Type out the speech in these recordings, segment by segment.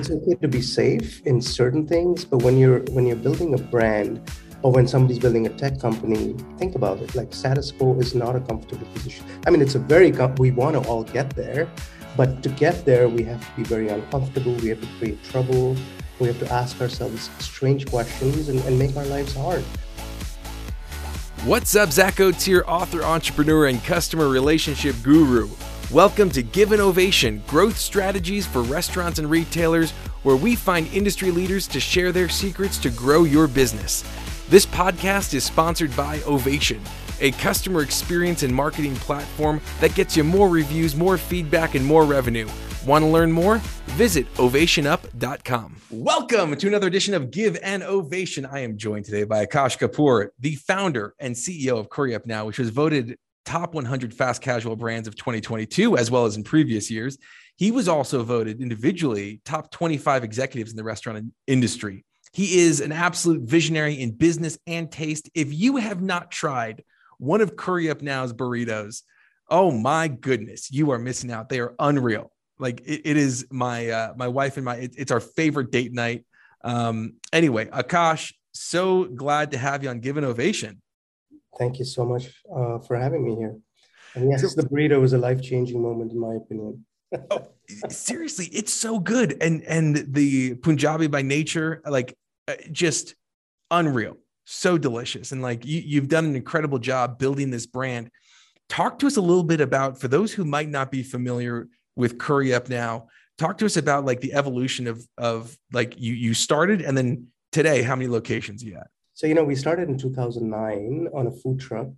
it's okay to be safe in certain things, but when you're when you're building a brand or when somebody's building a tech company, think about it. Like status quo is not a comfortable position. I mean, it's a very we want to all get there, but to get there, we have to be very uncomfortable. We have to create trouble. We have to ask ourselves strange questions and, and make our lives hard. What's up, Zach here, author, entrepreneur, and customer relationship guru. Welcome to Give an Ovation Growth Strategies for Restaurants and Retailers, where we find industry leaders to share their secrets to grow your business. This podcast is sponsored by Ovation, a customer experience and marketing platform that gets you more reviews, more feedback, and more revenue. Want to learn more? Visit ovationup.com. Welcome to another edition of Give an Ovation. I am joined today by Akash Kapoor, the founder and CEO of Curry Up Now, which was voted top 100 fast casual brands of 2022, as well as in previous years. He was also voted individually top 25 executives in the restaurant industry. He is an absolute visionary in business and taste. If you have not tried one of Curry Up Now's burritos, oh my goodness, you are missing out. They are unreal. Like it, it is my uh, my wife and my it, it's our favorite date night. Um, anyway, Akash, so glad to have you on Give an Ovation. Thank you so much uh, for having me here. And yes, the burrito was a life changing moment, in my opinion. oh, seriously, it's so good, and and the Punjabi by nature, like uh, just unreal, so delicious, and like you, you've done an incredible job building this brand. Talk to us a little bit about for those who might not be familiar with Curry Up now. Talk to us about like the evolution of of like you you started and then today, how many locations you at? So, you know, we started in 2009 on a food truck,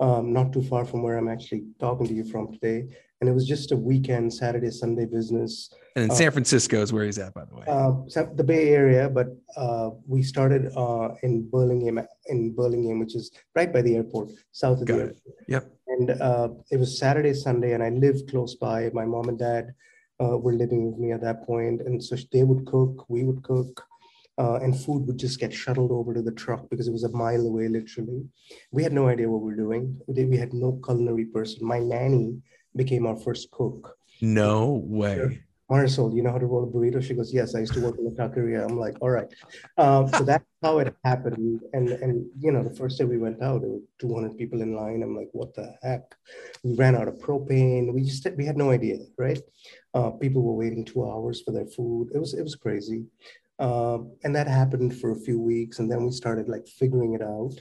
um, not too far from where I'm actually talking to you from today. And it was just a weekend, Saturday, Sunday business. And in uh, San Francisco is where he's at, by the way. Uh, the Bay Area, but uh, we started uh, in Burlingame, in Burlingame, which is right by the airport, south of Got the it. airport. Yep. And uh, it was Saturday, Sunday, and I lived close by. My mom and dad uh, were living with me at that point, and so they would cook, we would cook uh, and food would just get shuttled over to the truck because it was a mile away, literally. We had no idea what we were doing. We had no culinary person. My nanny became our first cook. No way. Marisol, you know how to roll a burrito? She goes, Yes, I used to work in the taqueria. I'm like, All right. Um, so that's how it happened. And, and, you know, the first day we went out, there were 200 people in line. I'm like, What the heck? We ran out of propane. We just, we had no idea, right? Uh, people were waiting two hours for their food. It was, it was crazy. Um, and that happened for a few weeks, and then we started like figuring it out.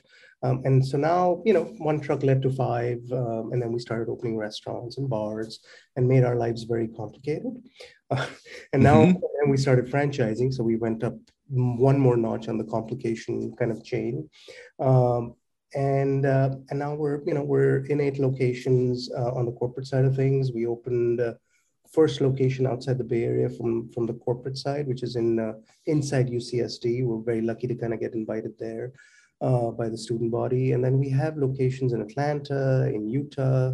Um, and so now, you know, one truck led to five, um, and then we started opening restaurants and bars and made our lives very complicated. Uh, and now, mm-hmm. and we started franchising, so we went up one more notch on the complication kind of chain. Um, and uh, and now we're you know we're in eight locations uh, on the corporate side of things. We opened uh, first location outside the Bay Area from from the corporate side, which is in uh, inside UCSD. We're very lucky to kind of get invited there uh, by the student body, and then we have locations in Atlanta, in Utah,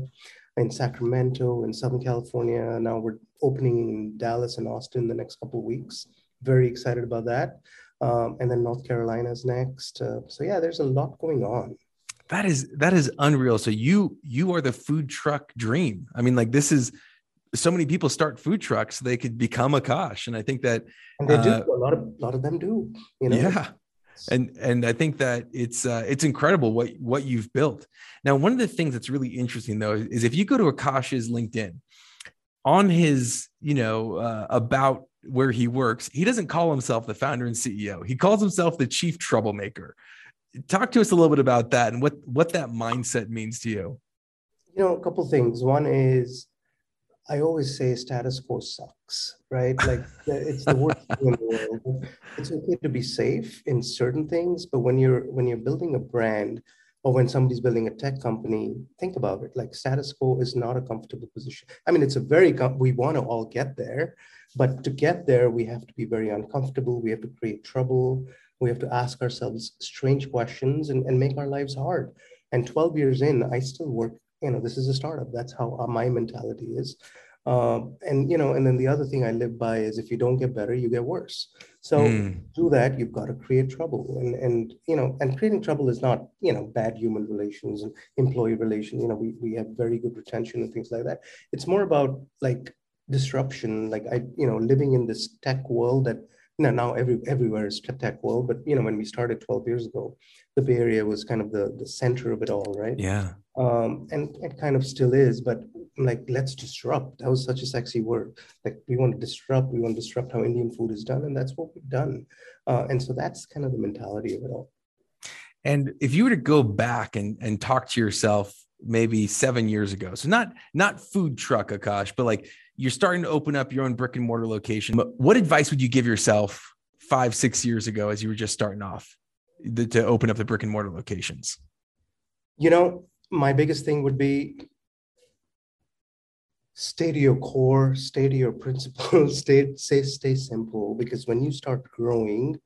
in Sacramento, in Southern California. Now we're opening in Dallas and Austin the next couple of weeks. Very excited about that. Um, and then North Carolina is next. Uh, so yeah, there's a lot going on that is that is unreal so you you are the food truck dream i mean like this is so many people start food trucks they could become Akash. And i think that and they uh, do a lot of a lot of them do you know? Yeah. And and i think that it's uh, it's incredible what what you've built. Now one of the things that's really interesting though is if you go to akash's linkedin on his you know uh, about where he works he doesn't call himself the founder and ceo he calls himself the chief troublemaker. Talk to us a little bit about that and what what that mindset means to you. You know a couple things. One is I always say status quo sucks, right? Like it's the worst thing in the world. It's okay to be safe in certain things, but when you're when you're building a brand or when somebody's building a tech company, think about it. Like status quo is not a comfortable position. I mean, it's a very we want to all get there, but to get there, we have to be very uncomfortable. We have to create trouble. We have to ask ourselves strange questions and, and make our lives hard. And 12 years in, I still work you know this is a startup. That's how uh, my mentality is. Um, and you know and then the other thing i live by is if you don't get better you get worse. So mm. do that you've got to create trouble. And and you know and creating trouble is not you know bad human relations and employee relations. You know we, we have very good retention and things like that. It's more about like disruption. Like I, you know, living in this tech world that you know, now every everywhere is tech world. But you know, when we started 12 years ago, the Bay Area was kind of the the center of it all, right? Yeah. Um, and it kind of still is, but like let's disrupt. That was such a sexy word. Like we want to disrupt. We want to disrupt how Indian food is done, and that's what we've done. Uh, and so that's kind of the mentality of it all. And if you were to go back and and talk to yourself maybe seven years ago, so not not food truck Akash, but like you're starting to open up your own brick and mortar location. What advice would you give yourself five, six years ago as you were just starting off the, to open up the brick and mortar locations? You know, my biggest thing would be stay to your core, stay to your principles, stay, stay, stay simple. Because when you start growing,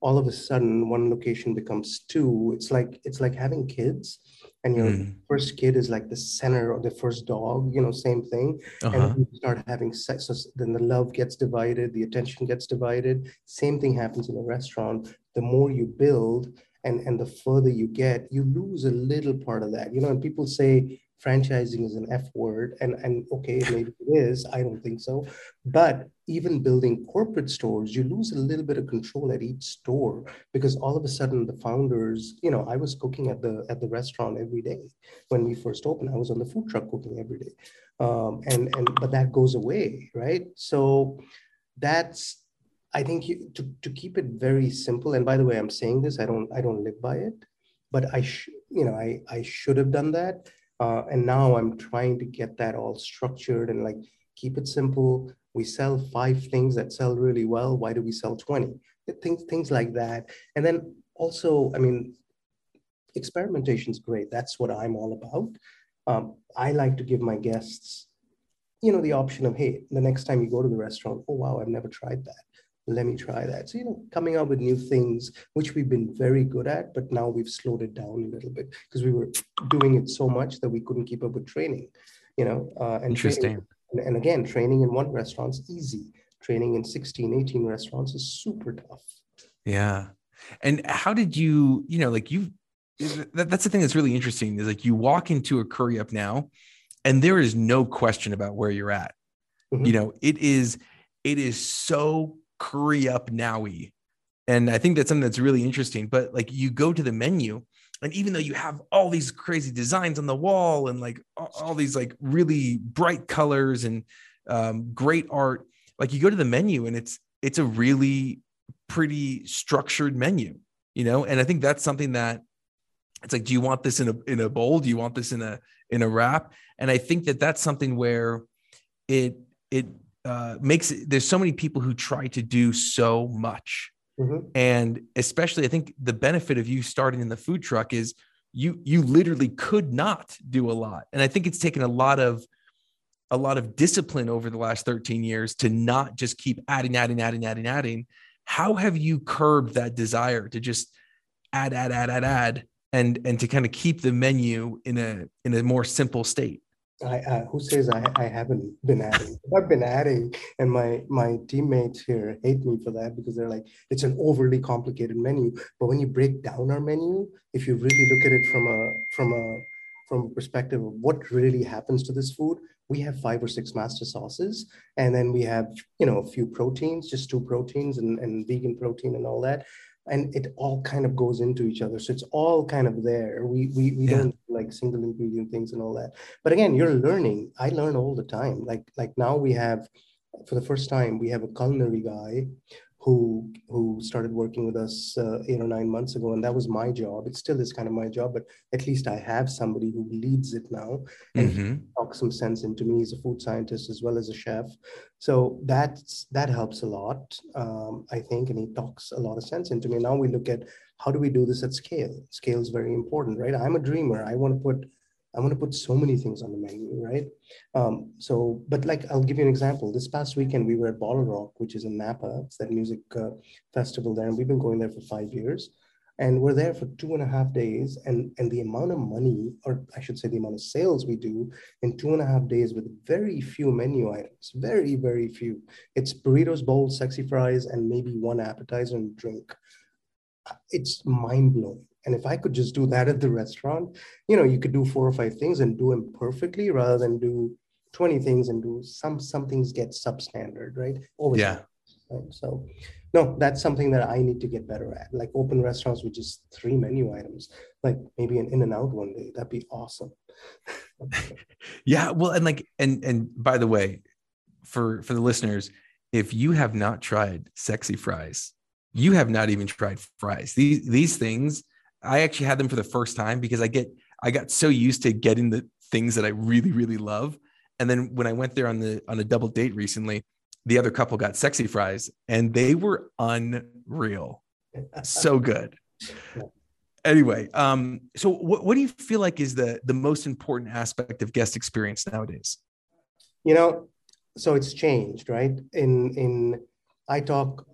all of a sudden one location becomes two. It's like it's like having kids and your mm. first kid is like the center of the first dog you know same thing uh-huh. and you start having sex so then the love gets divided the attention gets divided same thing happens in a restaurant the more you build and and the further you get you lose a little part of that you know and people say franchising is an F word, and and okay, maybe it is. I don't think so. But even building corporate stores, you lose a little bit of control at each store because all of a sudden the founders, you know, I was cooking at the at the restaurant every day when we first opened. I was on the food truck cooking every day, um, and and but that goes away, right? So that's I think you, to to keep it very simple. And by the way, I'm saying this. I don't I don't live by it, but I sh- you know I I should have done that uh, and now I'm trying to get that all structured and like keep it simple. We sell five things that sell really well. Why do we sell 20? Things, things like that. And then also, I mean, experimentation is great. That's what I'm all about. Um, I like to give my guests, you know, the option of, hey, the next time you go to the restaurant, oh, wow, I've never tried that let me try that. So, you know, coming up with new things, which we've been very good at, but now we've slowed it down a little bit because we were doing it so much that we couldn't keep up with training, you know. Uh, and Interesting. Training, and, and again, training in one restaurant's easy. Training in 16, 18 restaurants is super tough. Yeah. And how did you, you know, like you, that's the thing that's really interesting is like you walk into a curry up now and there is no question about where you're at. Mm-hmm. You know, it is, it is so curry up nowy. And I think that's something that's really interesting. But like you go to the menu, and even though you have all these crazy designs on the wall and like all, these like really bright colors and um, great art, like you go to the menu and it's it's a really pretty structured menu, you know. And I think that's something that it's like, do you want this in a in a bowl? Do you want this in a in a wrap? And I think that that's something where it it uh, makes it, there's so many people who try to do so much. Mm-hmm. And especially, I think the benefit of you starting in the food truck is you you literally could not do a lot. And I think it's taken a lot of a lot of discipline over the last 13 years to not just keep adding, adding, adding, adding, adding. How have you curbed that desire to just add, add, add, add, add, and and to kind of keep the menu in a in a more simple state? I, uh, who says I, I haven't been adding? I've been adding, and my my teammates here hate me for that because they're like, it's an overly complicated menu. But when you break down our menu, if you really look at it from a from a from a perspective of what really happens to this food, we have five or six master sauces, and then we have you know a few proteins, just two proteins and, and vegan protein and all that and it all kind of goes into each other. So it's all kind of there. We we, we yeah. don't like single ingredient things and all that. But again you're learning. I learn all the time. Like like now we have for the first time we have a culinary guy who who started working with us uh, eight or nine months ago and that was my job. It still is kind of my job but at least i have somebody who leads it now and mm-hmm. talks some sense into me. He's a food scientist as well as a chef. So that's that helps a lot um, i think and he talks a lot of sense into me. Now we look at how do we do this at scale? Scale is very important right? I'm a dreamer. I want to put I want to put so many things on the menu, right? Um, so, but like, I'll give you an example. This past weekend, we were at BottleRock, which is in Napa. It's that music uh, festival there. And we've been going there for five years. And we're there for two and a half days. And, and the amount of money, or I should say, the amount of sales we do in two and a half days with very few menu items, very, very few. It's burritos, bowls, sexy fries, and maybe one appetizer and drink. It's mind blowing and if I could just do that at the restaurant, you know, you could do four or five things and do them perfectly rather than do 20 things and do some some things get substandard, right? Always yeah. Right? So no, that's something that I need to get better at. Like open restaurants with just three menu items, like maybe an In-N-Out one day. That'd be awesome. yeah. Well, and like, and and by the way, for for the listeners, if you have not tried sexy fries, you have not even tried fries. These these things, I actually had them for the first time because I get I got so used to getting the things that I really really love, and then when I went there on the on a double date recently, the other couple got sexy fries and they were unreal, so good. Anyway, um, so what, what do you feel like is the the most important aspect of guest experience nowadays? You know, so it's changed, right? In in I talk,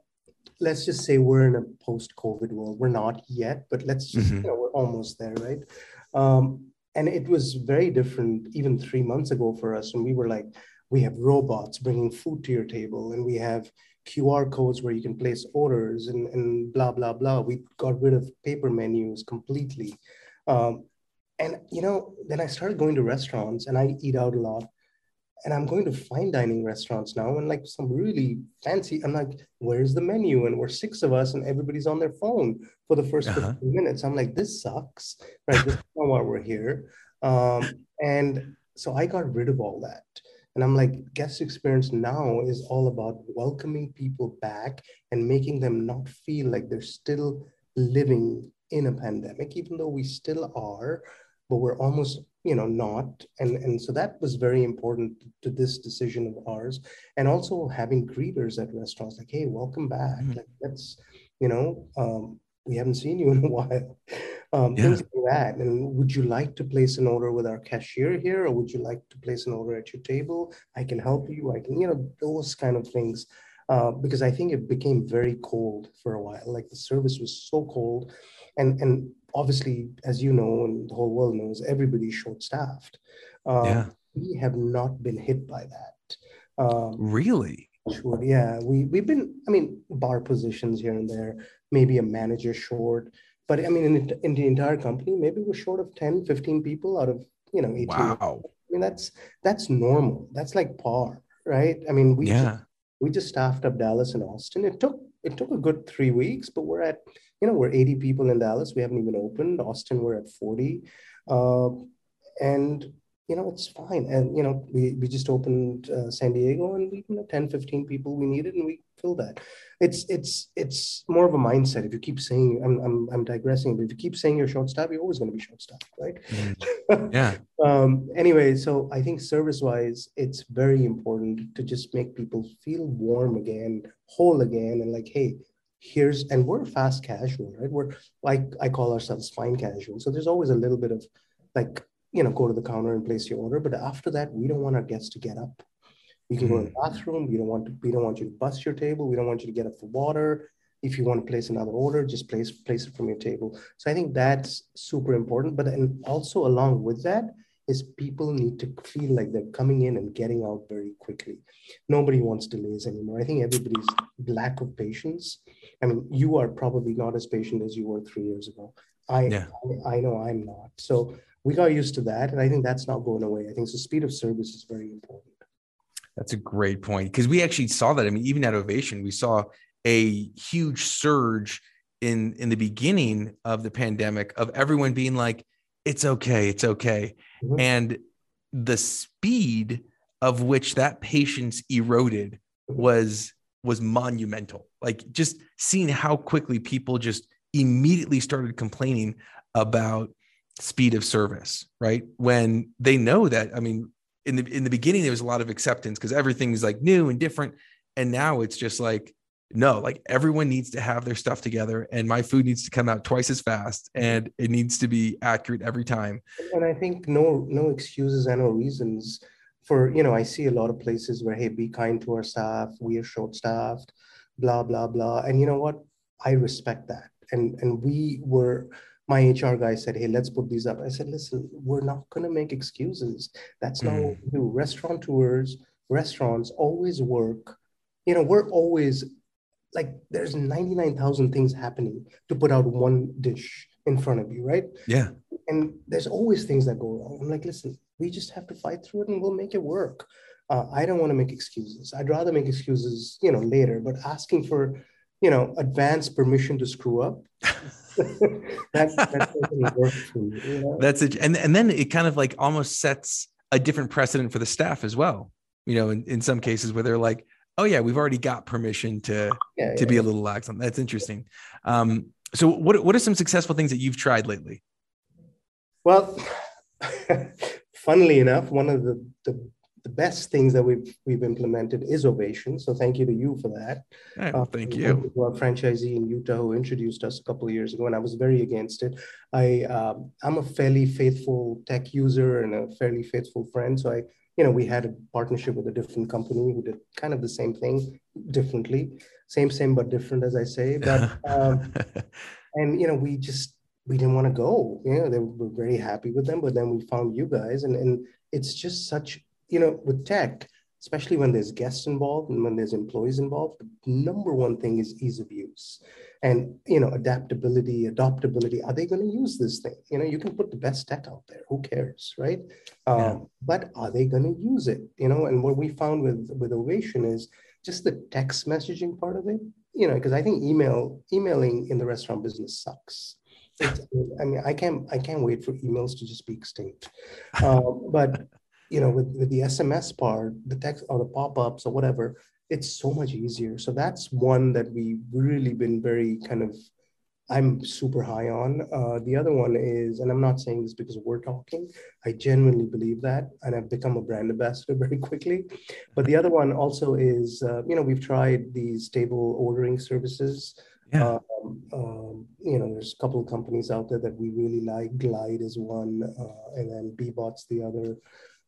let's just say we're in a post-COVID world. We're not yet, but let's just, mm-hmm. you know, we're almost there, right? Um, and it was very different even three months ago for us when we were like, we have robots bringing food to your table, and we have QR codes where you can place orders and, and blah, blah, blah. We got rid of paper menus completely. Um, and, you know, then I started going to restaurants and I eat out a lot and I'm going to fine dining restaurants now and like some really fancy. I'm like, where's the menu? And we're six of us and everybody's on their phone for the 1st uh-huh. 15 minutes. I'm like, this sucks, right? this is not why we're here. Um, and so I got rid of all that. And I'm like, guest experience now is all about welcoming people back and making them not feel like they're still living in a pandemic, even though we still are, but we're almost you know not. And and so that was very important to this decision of ours. And also having greeters at restaurants like hey welcome back. Mm-hmm. like that's you know um, we haven't seen you in a while. Um, yeah. things like that. And would you like to place an order with our cashier here or would you like to place an order at your table? I can help you. I can you know those kind of things. Uh, because i think it became very cold for a while. Like the service was so cold. And and obviously, as you know, and the whole world knows, everybody's short-staffed. Um, yeah. We have not been hit by that. Um, really? Sure. Yeah. We we've been. I mean, bar positions here and there. Maybe a manager short. But I mean, in, in the entire company, maybe we're short of 10, 15 people out of you know 18. Wow. I mean, that's that's normal. That's like par, right? I mean, we yeah. Just, we just staffed up Dallas and Austin. It took it took a good three weeks, but we're at you know, we're 80 people in Dallas. We haven't even opened. Austin, we're at 40. Uh, and, you know, it's fine. And, you know, we, we just opened uh, San Diego and we, you know, 10, 15 people we needed and we filled that. It's, it's, it's more of a mindset. If you keep saying, I'm, I'm, I'm digressing, but if you keep saying you're short staffed, you're always going to be short staffed, right? Mm. Yeah. um, anyway, so I think service wise, it's very important to just make people feel warm again, whole again, and like, hey, here's and we're fast casual right? We're like i call ourselves fine casual. So there's always a little bit of like you know go to the counter and place your order. But after that we don't want our guests to get up. You can mm. go to the hmm. bathroom. We don't want to we don't want you to bust your table. We don't want you to get up for water. If you want to place another order just place place it from your table. So i think that's super important. But then also along with that is people need to feel like they're coming in and getting out very quickly. Nobody wants delays anymore. I think everybody's lack of patience. I mean, you are probably not as patient as you were three years ago. I, yeah. I, I know I'm not. So we got used to that. And I think that's not going away. I think the speed of service is very important. That's a great point. Because we actually saw that. I mean, even at Ovation, we saw a huge surge in in the beginning of the pandemic of everyone being like, it's okay, it's okay. Mm-hmm. and the speed of which that patience eroded was was monumental. Like just seeing how quickly people just immediately started complaining about speed of service right? When they know that i mean in the in the beginning there was a lot of acceptance because everything's like new and different. And now it's just like no, like everyone needs to have their stuff together and my food needs to come out twice as fast and it needs to be accurate every time. And I think no no excuses and no reasons for, you know, I see a lot of places where hey, be kind to our staff, we are short staffed, blah blah blah. And you know what? I respect that. And and we were my HR guy said, Hey, let's put these up. I said, Listen, we're not going to make excuses. That's not mm. what we do. Restaurateurs, restaurants always work. You know, we're always like there's 99,000 things happening to put out one dish in front of you, right? Yeah. And there's always things that go wrong. I'm like, listen, we just have to fight through it and we'll make it work. Uh, I don't want to make excuses. I'd rather make excuses, you know, later. But asking for, you know, advance permission to screw up, that, that doesn't work for me. You know? That's it, and and then it kind of like almost sets a different precedent for the staff as well. You know, in, in some cases where they're like, oh yeah, we've already got permission to yeah, to yeah. be a little lax on. That's interesting. Um, so what what are some successful things that you've tried lately? Well, funnily enough, one of the, the, the best things that we've we've implemented is Ovation. So thank you to you for that. uh, thank you. To our franchisee in Utah who introduced us a couple of years ago, and I was very against it. I um, I'm a fairly faithful tech user and a fairly faithful friend, so I you know we had a partnership with a different company who did kind of the same thing differently, same same but different, as I say. But um, and you know we just we didn't want to go. You know, they were very happy with them, but then we found you guys, and and it's just such you know with tech, especially when there's guests involved and when there's employees involved. The number one thing is ease of use, and you know adaptability, adoptability. Are they going to use this thing? You know, you can put the best tech out there. Who cares, right? Um, yeah. But are they going to use it? You know, and what we found with with Ovation is just the text messaging part of it you know because i think email emailing in the restaurant business sucks I mean, I can't I can't wait for emails to just be extinct. Um, but you know, with, with the SMS part, the text or the pop-ups or whatever, it's so much easier. So that's one that we've really been very kind of I'm super high on. Uh, the other one is, and I'm not saying this because we're talking, I genuinely believe that, and I've become a brand ambassador very quickly. But the other one also is, uh, you know, we've tried these table ordering services. Yeah. Um, um, you know, there's a couple of companies out there that we really like. Glide is one, uh, and then Bbot's the other.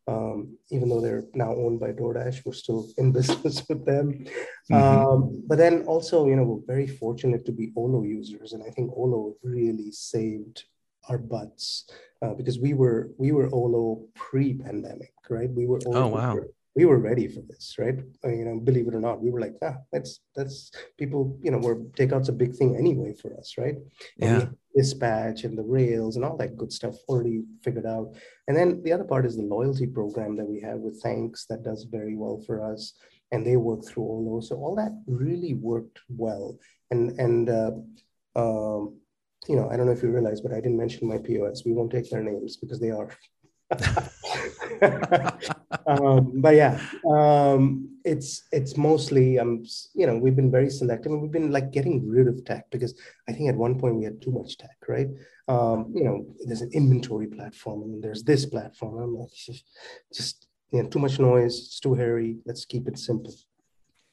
Um, even though they're now owned by DoorDash, we're still in business with them. Mm-hmm. Um, but then also, you know, we're very fortunate to be Olo users, and I think Olo really saved our butts uh, because we were we were Olo pre-pandemic, right? We were Olo oh wow we were ready for this, right? Uh, you know, believe it or not, we were like, ah, that's that's people, you know, we're takeout's a big thing anyway for us, right? Yeah. dispatch and the rails and all that good stuff already figured out. And then the other part is the loyalty program that we have with Thanx that does very well for us, and they work through all those. So all that really worked well. And and uh, um, you know, I don't know if you realize, but I didn't mention my POS. We won't take their names because they are um, but yeah, um, it's it's mostly um, you know we've been very selective and we've been like getting rid of tech because I think at one point we had too much tech, right? Um, you know, there's an inventory platform and there's this platform. I'm like, just you know, too much noise. It's too hairy. Let's keep it simple.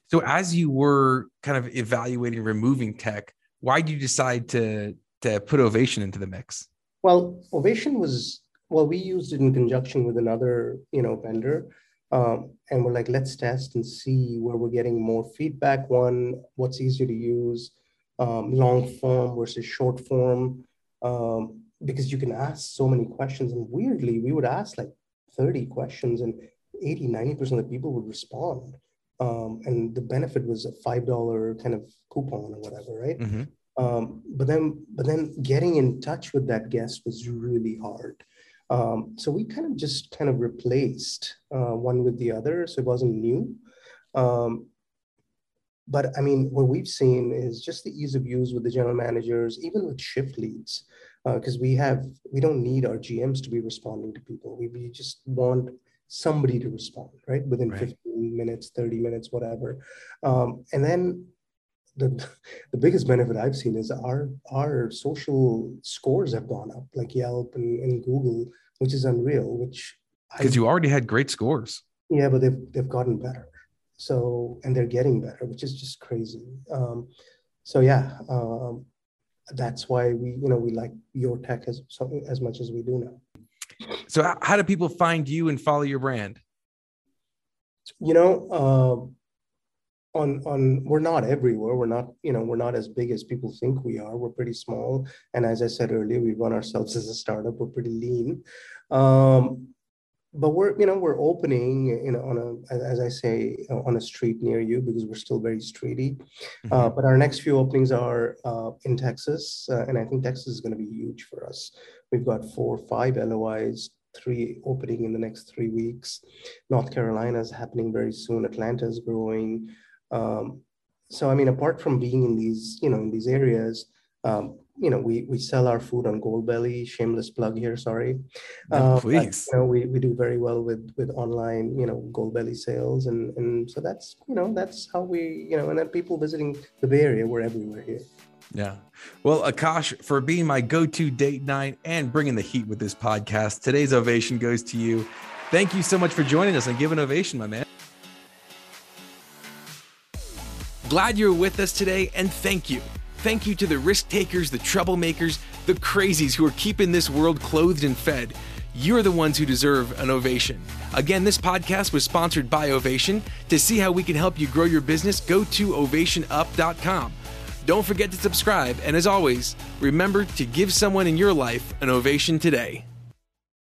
So as you were kind of evaluating removing tech, why did you decide to to put Ovation into the mix? Well, Ovation was well, we used it in conjunction with another, you know, vendor. Um, and we're like, let's test and see where we're getting more feedback. One, what's easier to use, um, long form versus short form, um, because you can ask so many questions. And weirdly, we would ask like 30 questions and 80, 90% of the people would respond. Um, and the benefit was a $5 kind of coupon or whatever, right? Mm-hmm. Um, but then, but then getting in touch with that guest was really hard. Um, so we kind of just kind of replaced uh, one with the other, so it wasn't new. Um, but I mean, what we've seen is just the ease of use with the general managers, even with shift leads, because uh, we have we don't need our GMs to be responding to people. We, we just want somebody to respond right within right. 15 minutes, 30 minutes, whatever. Um, and then the the biggest benefit I've seen is our our social scores have gone up, like Yelp and, and Google, which is unreal. Which because you already had great scores. Yeah, but they've they've gotten better. So and they're getting better, which is just crazy. Um, so yeah, um, that's why we you know we like your tech as so, as much as we do now. So how do people find you and follow your brand? You know. Uh, on on we're not everywhere we're not you know we're not as big as people think we are we're pretty small and as i said earlier we run ourselves as a startup we're pretty lean um, but we're you know we're opening you know on a as i say on a street near you because we're still very streety mm-hmm. uh, but our next few openings are uh, in texas uh, and i think texas is going to be huge for us we've got four or five lois three opening in the next three weeks. North Carolina is happening very soon. Atlanta is growing. Um, so I mean, apart from being in these, you know, in these areas, um, you know, we we sell our food on Goldbelly. Shameless plug here, sorry. No, um, please. But, you know, we, we do very well with with online, you know, Goldbelly sales, and and so that's you know that's how we you know, and then people visiting the Bay Area, we're everywhere here. Yeah. Well, Akash, for being my go-to date night and bringing the heat with this podcast, today's ovation goes to you. Thank you so much for joining us and give an ovation, my man. Glad you're with us today, and thank you. Thank you to the risk takers, the troublemakers, the crazies who are keeping this world clothed and fed. You're the ones who deserve an ovation. Again, this podcast was sponsored by Ovation. To see how we can help you grow your business, go to ovationup.com. Don't forget to subscribe, and as always, remember to give someone in your life an ovation today.